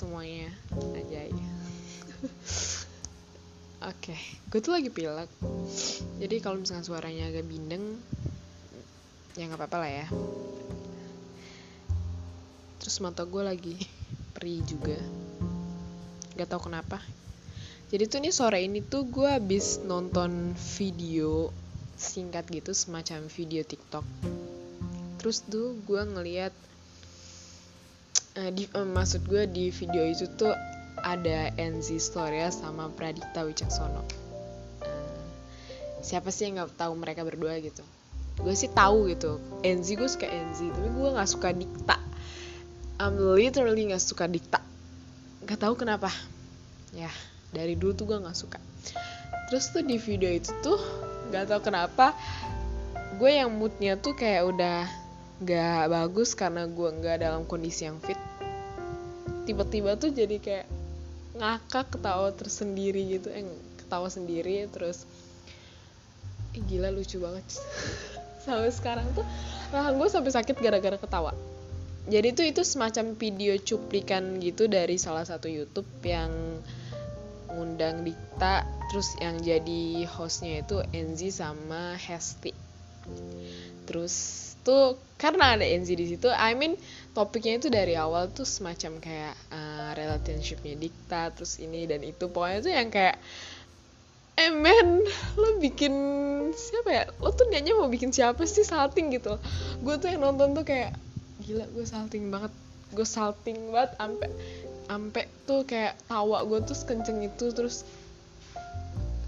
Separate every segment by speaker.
Speaker 1: semuanya aja Oke, okay. gue tuh lagi pilek. Jadi kalau misalnya suaranya agak bindeng, ya nggak apa-apa lah ya. Terus mata gue lagi perih juga. Gak tau kenapa. Jadi tuh nih sore ini tuh gue habis nonton video singkat gitu, semacam video TikTok. Terus tuh gue ngeliat, uh, di, uh, maksud gue di video itu tuh ada NZ Storia sama Pradita Wicaksono. Uh, siapa sih yang nggak tahu mereka berdua gitu? Gue sih tahu gitu. NZ gue suka NZ, tapi gue nggak suka Dikta. I'm literally nggak suka Dikta. Gak tahu kenapa. Ya, dari dulu tuh gue nggak suka. Terus tuh di video itu tuh nggak tahu kenapa gue yang moodnya tuh kayak udah gak bagus karena gue nggak dalam kondisi yang fit tiba-tiba tuh jadi kayak ngakak ketawa tersendiri gitu. Eh ketawa sendiri terus eh, gila lucu banget. Sampai sekarang tuh rahang gue sampai sakit gara-gara ketawa. Jadi tuh itu semacam video cuplikan gitu dari salah satu YouTube yang ngundang Dikta terus yang jadi hostnya itu Enzi sama Hesti. Terus tuh karena ada Enzi di situ I mean topiknya itu dari awal tuh semacam kayak uh, relationshipnya Dikta terus ini dan itu. Pokoknya tuh yang kayak eh men lo bikin siapa ya? Lo tuh niatnya mau bikin siapa sih salting? Gitu. Gue tuh yang nonton tuh kayak gila gue salting banget. Gue salting banget ampe ampe tuh kayak tawa gue tuh kenceng itu. Terus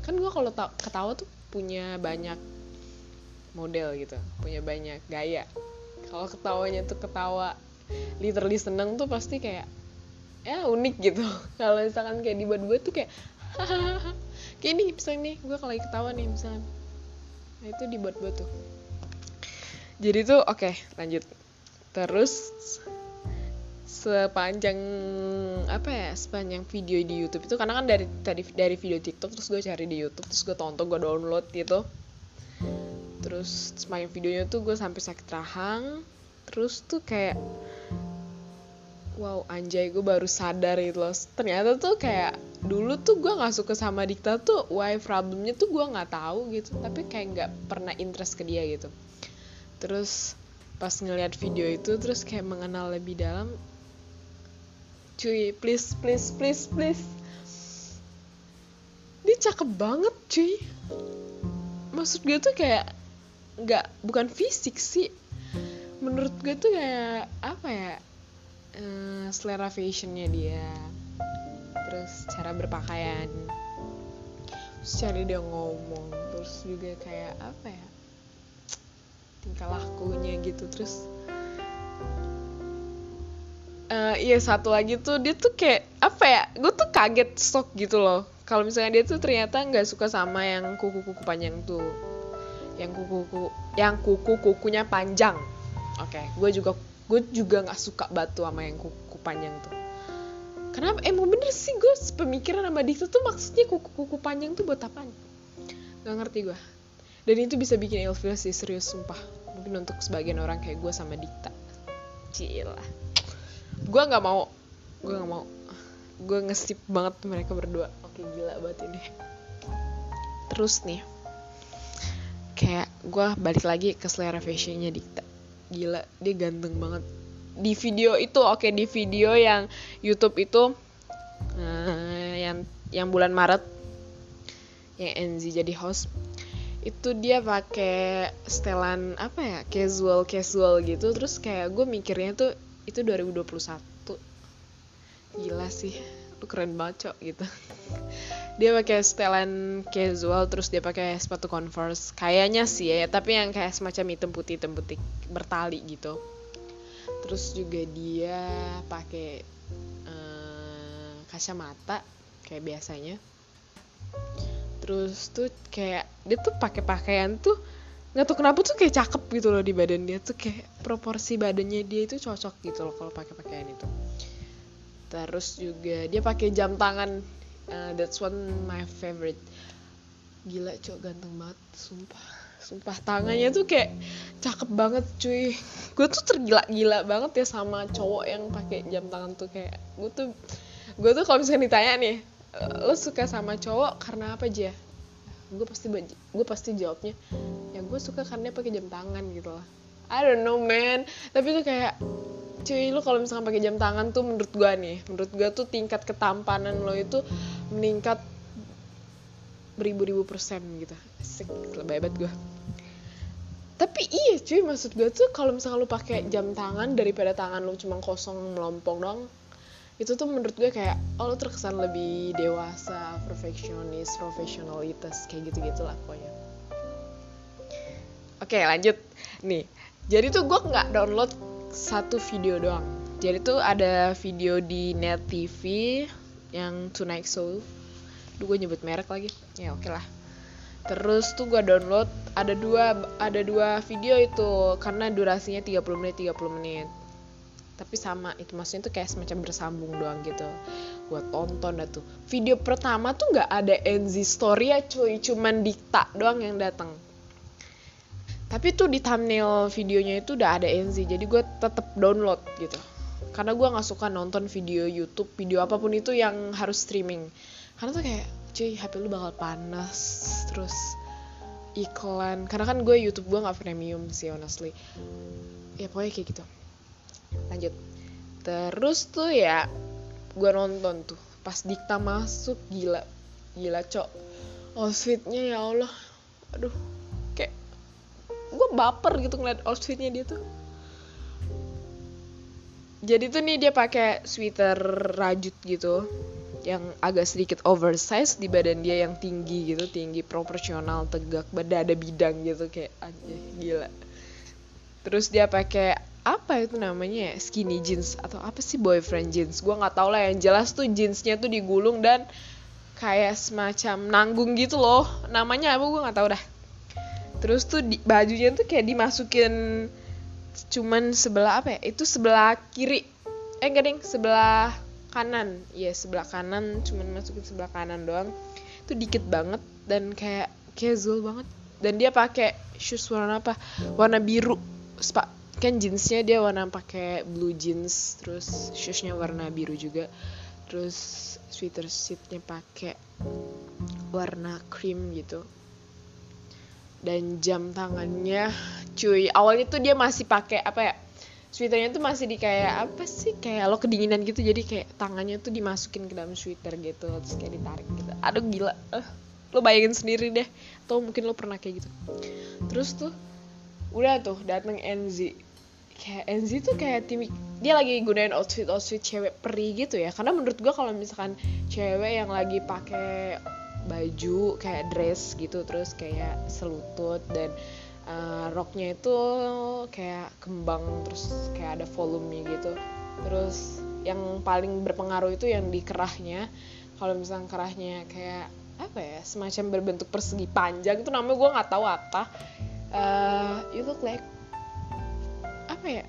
Speaker 1: kan gue kalau ketawa tuh punya banyak model gitu punya banyak gaya. Kalau ketawanya tuh ketawa literally seneng tuh pasti kayak ya unik gitu. Kalau misalkan kayak dibuat-buat tuh kayak kayak ini misalnya nih gue kalau ketawa nih misalnya nah itu dibuat-buat tuh. Jadi tuh oke okay, lanjut. Terus sepanjang apa ya sepanjang video di YouTube itu karena kan dari tadi dari video TikTok terus gue cari di YouTube terus gue tonton gue download gitu. Terus semakin videonya tuh gue sampai sakit rahang. Terus tuh kayak wow anjay gue baru sadar gitu loh. Ternyata tuh kayak dulu tuh gue nggak suka sama Dikta tuh why problemnya tuh gue nggak tahu gitu tapi kayak nggak pernah interest ke dia gitu. Terus pas ngeliat video itu terus kayak mengenal lebih dalam cuy please please please please. Dia cakep banget cuy. Maksud gue tuh kayak nggak bukan fisik sih. Menurut gue tuh kayak apa ya uh, selera fashionnya dia. Terus cara berpakaian. Terus cara dia ngomong. Terus juga kayak apa ya? Tingkah lakunya gitu. Terus uh, iya satu lagi tuh dia tuh kayak apa ya? Gue tuh kaget stok gitu loh. Kalau misalnya dia tuh ternyata nggak suka sama yang kuku-kuku panjang tuh. Yang kuku kuku yang kuku kukunya panjang. Oke okay, gue juga gue juga nggak suka batu sama yang kuku panjang tuh. Kenapa emang bener sih gue pemikiran sama Dikta tuh maksudnya kuku kuku panjang tuh buat apa nggak ngerti gue dan itu bisa bikin ilfil sih serius sumpah. Mungkin untuk sebagian orang kayak gue sama Dikta cila gue nggak mau. Gue nggak mau. Gue ngesip banget mereka berdua. Oke gila banget ini. Terus nih kayak gue balik lagi ke selera fashionnya Dikta gila dia ganteng banget. Di video itu oke okay, di video yang YouTube itu uh, yang yang bulan Maret yang Enzi jadi host itu dia pakai setelan apa ya casual casual gitu. Terus kayak gue mikirnya tuh itu 2021 gila sih lu keren banget cok gitu dia pakai setelan casual terus dia pakai sepatu converse. Kayaknya sih ya tapi yang kayak semacam hitam putih hitam putih bertali gitu. Terus juga dia pakai uh, kacamata kayak biasanya. Terus tuh kayak dia tuh pakai pakaian tuh nggak tahu kenapa tuh kayak cakep gitu loh di badan dia. Tuh kayak proporsi badannya dia itu cocok gitu loh kalau pakai pakaian itu. Terus juga dia pakai jam tangan uh, that's one my favorite. Gila cok ganteng banget. Sumpah. Sumpah tangannya tuh kayak cakep banget cuy. Gue tuh tergila-gila banget ya sama cowok yang pakai jam tangan tuh kayak gue tuh gue tuh kalau misalnya ditanya nih "Eh, lo suka sama cowok karena apa aja gue pasti gue pasti jawabnya ya gue suka karena pakai jam tangan gitu lah I don't know man. Tapi tuh kayak cuy lu kalau misalkan pakai jam tangan tuh menurut gue nih menurut gue tuh tingkat ketampanan lo itu meningkat beribu-ribu persen gitu. Asik lebih hebat gue tapi iya cuy maksud gue tuh kalau misalkan lu pakai jam tangan daripada tangan lu cuma kosong melompong dong itu tuh menurut gue kayak oh lu terkesan lebih dewasa perfeksionis profesionalitas kayak gitu gitulah pokoknya. Oke lanjut. Nih jadi tuh gue nggak download satu video doang. Jadi tuh ada video di net TV yang Tonight Show. Duh gue nyebut merek lagi. Ya oke lah. Terus tuh gue download ada dua ada dua video itu karena durasinya 30 menit 30 menit. Tapi sama itu maksudnya tuh kayak semacam bersambung doang gitu. Gue tonton dah tuh. Video pertama tuh nggak ada NZ story ya cuy. Cuman dikta doang yang datang tapi tuh di thumbnail videonya itu udah ada NZ jadi gue tetep download gitu. Karena gue nggak suka nonton video YouTube video apa pun itu yang harus streaming. Karena tuh kayak cuy HP lu bakal panas terus iklan. Karena kan gue YouTube gue nggak premium sih honestly. Ya pokoknya kayak gitu. Lanjut. Terus tuh ya gue nonton tuh. Pas Dikta masuk gila. Gila cok. Outfitnya ya Allah. Aduh gue baper gitu ngeliat outfitnya dia tuh. Jadi tuh nih dia pakai sweater rajut gitu yang agak sedikit oversize di badan dia yang tinggi gitu tinggi proporsional tegak badan ada bidang gitu kayak aja gila. Terus dia pakai apa itu namanya ya? skinny jeans atau apa sih boyfriend jeans? Gue nggak tahu lah yang jelas tuh jeansnya tuh digulung dan kayak semacam nanggung gitu loh. Namanya apa? Gue nggak tahu dah terus tuh di, bajunya tuh kayak dimasukin cuman sebelah apa ya? Itu sebelah kiri. Eh enggak ding. Sebelah kanan. Iya sebelah kanan. Cuman masukin sebelah kanan doang. Itu dikit banget dan kayak casual banget. Dan dia pakai shoes warna apa? Warna biru. Spa kan jeansnya dia warna pakai blue jeans. Terus shoesnya warna biru juga. Terus sweater seatnya pakai warna cream gitu dan jam tangannya cuy. Awalnya tuh dia masih pakai apa ya sweaternya tuh masih di kayak apa sih kayak lo kedinginan gitu. Jadi kayak tangannya tuh dimasukin ke dalam sweater gitu terus kayak ditarik gitu. Aduh gila. Eh, lo bayangin sendiri deh. Atau mungkin lo pernah kayak gitu. Terus tuh udah tuh dateng NZ kayak NZ tuh kayak tim dia lagi gunain outfit outfit cewek peri gitu ya. Karena menurut gua kalau misalkan cewek yang lagi pakai baju kayak dress gitu terus kayak selutut dan uh, roknya itu kayak kembang terus kayak ada volumenya gitu. Terus yang paling berpengaruh itu yang di kerahnya. Kalau misalnya kerahnya kayak apa ya semacam berbentuk persegi panjang itu namanya gue nggak tahu apa. Uh, you look like apa ya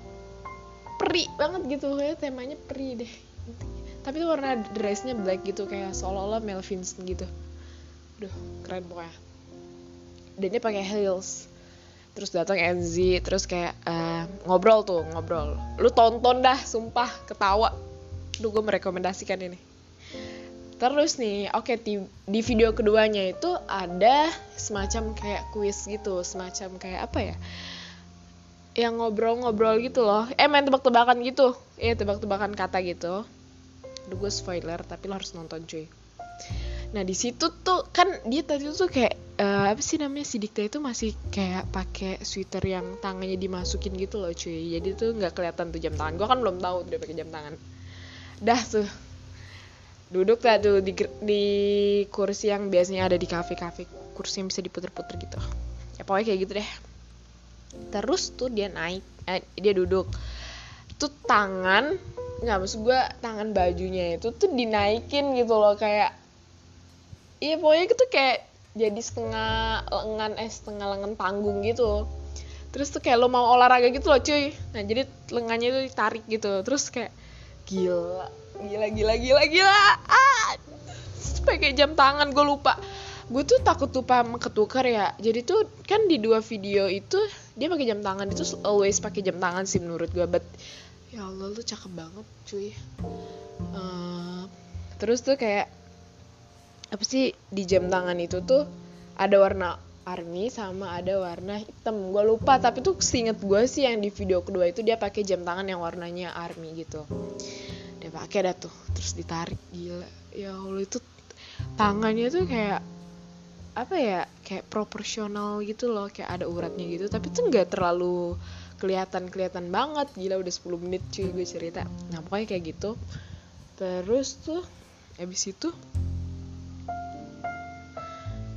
Speaker 1: peri banget gitu. Kayak temanya peri deh. Tapi itu warna dressnya black gitu kayak seolah-olah Mel Vincent gitu Duh, keren pokoknya. Dan dia pakai heels. Terus datang NZ terus kayak uh, ngobrol tuh ngobrol. Lu tonton dah sumpah ketawa. Duh gue merekomendasikan ini. Terus nih oke okay, di, di video keduanya itu ada semacam kayak kuis gitu semacam kayak apa ya? Yang ngobrol-ngobrol gitu loh. Eh main tebak-tebakan gitu. Iya tebak-tebakan kata gitu. Duh gue spoiler tapi lo harus nonton cuy nah di situ tuh kan dia tadi tuh kayak uh, apa sih namanya si Dikta itu masih kayak pakai sweater yang tangannya dimasukin gitu loh cuy. Jadi tuh nggak kelihatan tuh jam tangan. Gue kan belum tahu dia pakai jam tangan. Dah tuh. Duduk lah tuh di, di kursi yang biasanya ada di kafe-kafe. Kursi yang bisa diputer-puter gitu. Ya pokoknya kayak gitu deh. Terus tuh dia naik eh, dia duduk. Tuh tangan nggak maksud gue tangan bajunya itu tuh dinaikin gitu loh. Kayak iya pokoknya itu kayak jadi setengah lengan eh setengah lengan panggung gitu. Terus tuh kayak lo mau olahraga gitu loh cuy. Nah jadi lengannya itu ditarik gitu. Terus kayak gila gila gila gila gila ah! Pakai jam tangan gue lupa. Gue tuh takut lupa ketukar ya. Jadi tuh kan di dua video itu dia pakai jam tangan itu always pakai jam tangan sih menurut gue but ya allah lu cakep banget cuy. Uh, terus tuh kayak apa sih di jam tangan itu tuh ada warna army sama ada warna hitam. Gue lupa tapi tuh seinget gue sih yang di video kedua itu dia pakai jam tangan yang warnanya army gitu. Dia pakai dah tuh terus ditarik gila. Ya allah itu tangannya tuh kayak apa ya kayak proporsional gitu loh kayak ada uratnya gitu. Tapi tuh nggak terlalu kelihatan kelihatan banget. Gila udah 10 menit cuy gue cerita. Nah pokoknya kayak gitu. Terus tuh abis itu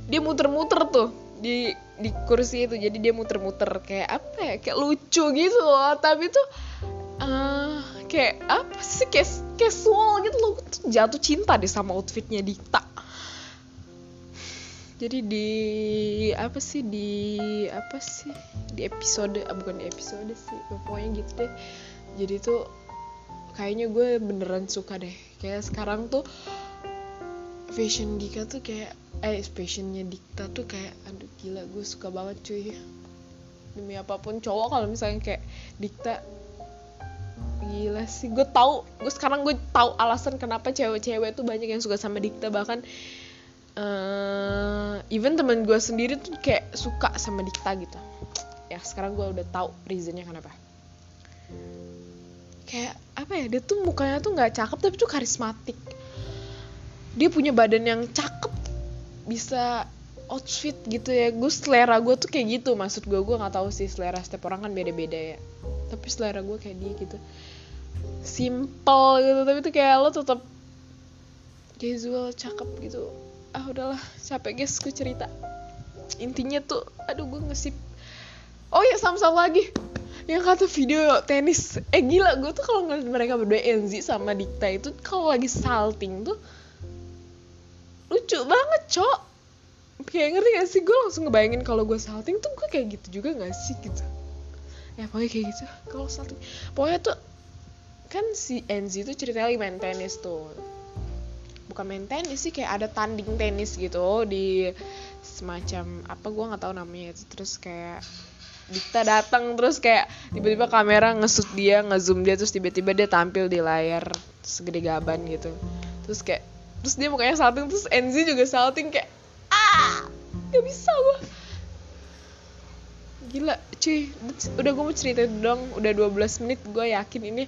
Speaker 1: dia muter-muter tuh di di kursi itu. Jadi dia muter-muter kayak apa ya kayak lucu gitu loh. Tapi tuh uh, kayak apa sih kayak casual gitu loh. Tuh jatuh cinta deh sama outfitnya Dikta jadi di apa sih di apa sih di episode ah, bukan di episode sih pokoknya gitu deh. Jadi tuh kayaknya gue beneran suka deh. Kayak sekarang tuh fashion Dika tuh kayak eh fashionnya Dikta tuh kayak aduh gila gue suka banget cuy. Demi apa pun cowok kalau misalnya kayak Dikta gila sih. Gue tahu gue sekarang gue tahu alasan kenapa cewek-cewek tuh banyak yang suka sama Dikta. Bahkan uh, even temen gue sendiri tuh kayak suka sama Dikta gitu. Ya sekarang gue udah tahu reasonnya kenapa. Kayak apa ya dia tuh mukanya tuh nggak cakep tapi tuh karismatik dia punya badan yang cakep bisa outfit gitu ya. Gue selera gue tuh kayak gitu maksud gue gue nggak tahu sih selera setiap orang kan beda-beda ya. Tapi selera gue kayak dia gitu. Simple gitu tapi tuh kayak lo tetap casual cakep gitu. Ah udahlah capek guys gue cerita. Intinya tuh aduh gue ngesip. Oh ya sama-sama lagi. Yang kata video tenis. Eh gila gue tuh kalau ngeliat mereka berdua Enzi sama Dikta itu kalau lagi salting tuh lucu banget cok. Kayak ngerti gak sih? Gue langsung ngebayangin kalau gue salting tuh gue kayak gitu juga gak sih gitu. Ya pokoknya kayak gitu. Kalau salting pokoknya tuh kan si Enzi tuh ceritanya lagi main tenis tuh. Bukan main tenis sih kayak ada tanding tenis gitu di semacam apa gue nggak tahu namanya itu. Terus kayak Dikta datang terus kayak tiba-tiba kamera ngesut dia ngezoom dia terus tiba-tiba dia tampil di layar segede gaban gitu. Terus kayak terus dia mukanya salting terus Enzi juga salting kayak ah gak bisa gue gila cuy. Udah gue mau cerita dong udah 12 menit. Gue yakin ini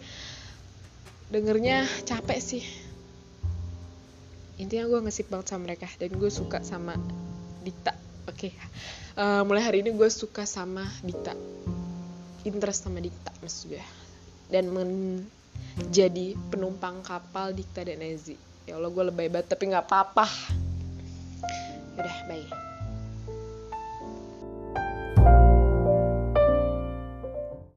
Speaker 1: dengernya capek sih. Intinya gue ngesip banget sama mereka dan gue suka sama Dita. Oke okay. uh, mulai hari ini gue suka sama Dita. Interest sama Dita maksudnya dan menjadi penumpang kapal Dikta dan Ezi ya Allah gue lebay banget tapi nggak apa-apa. Udah bye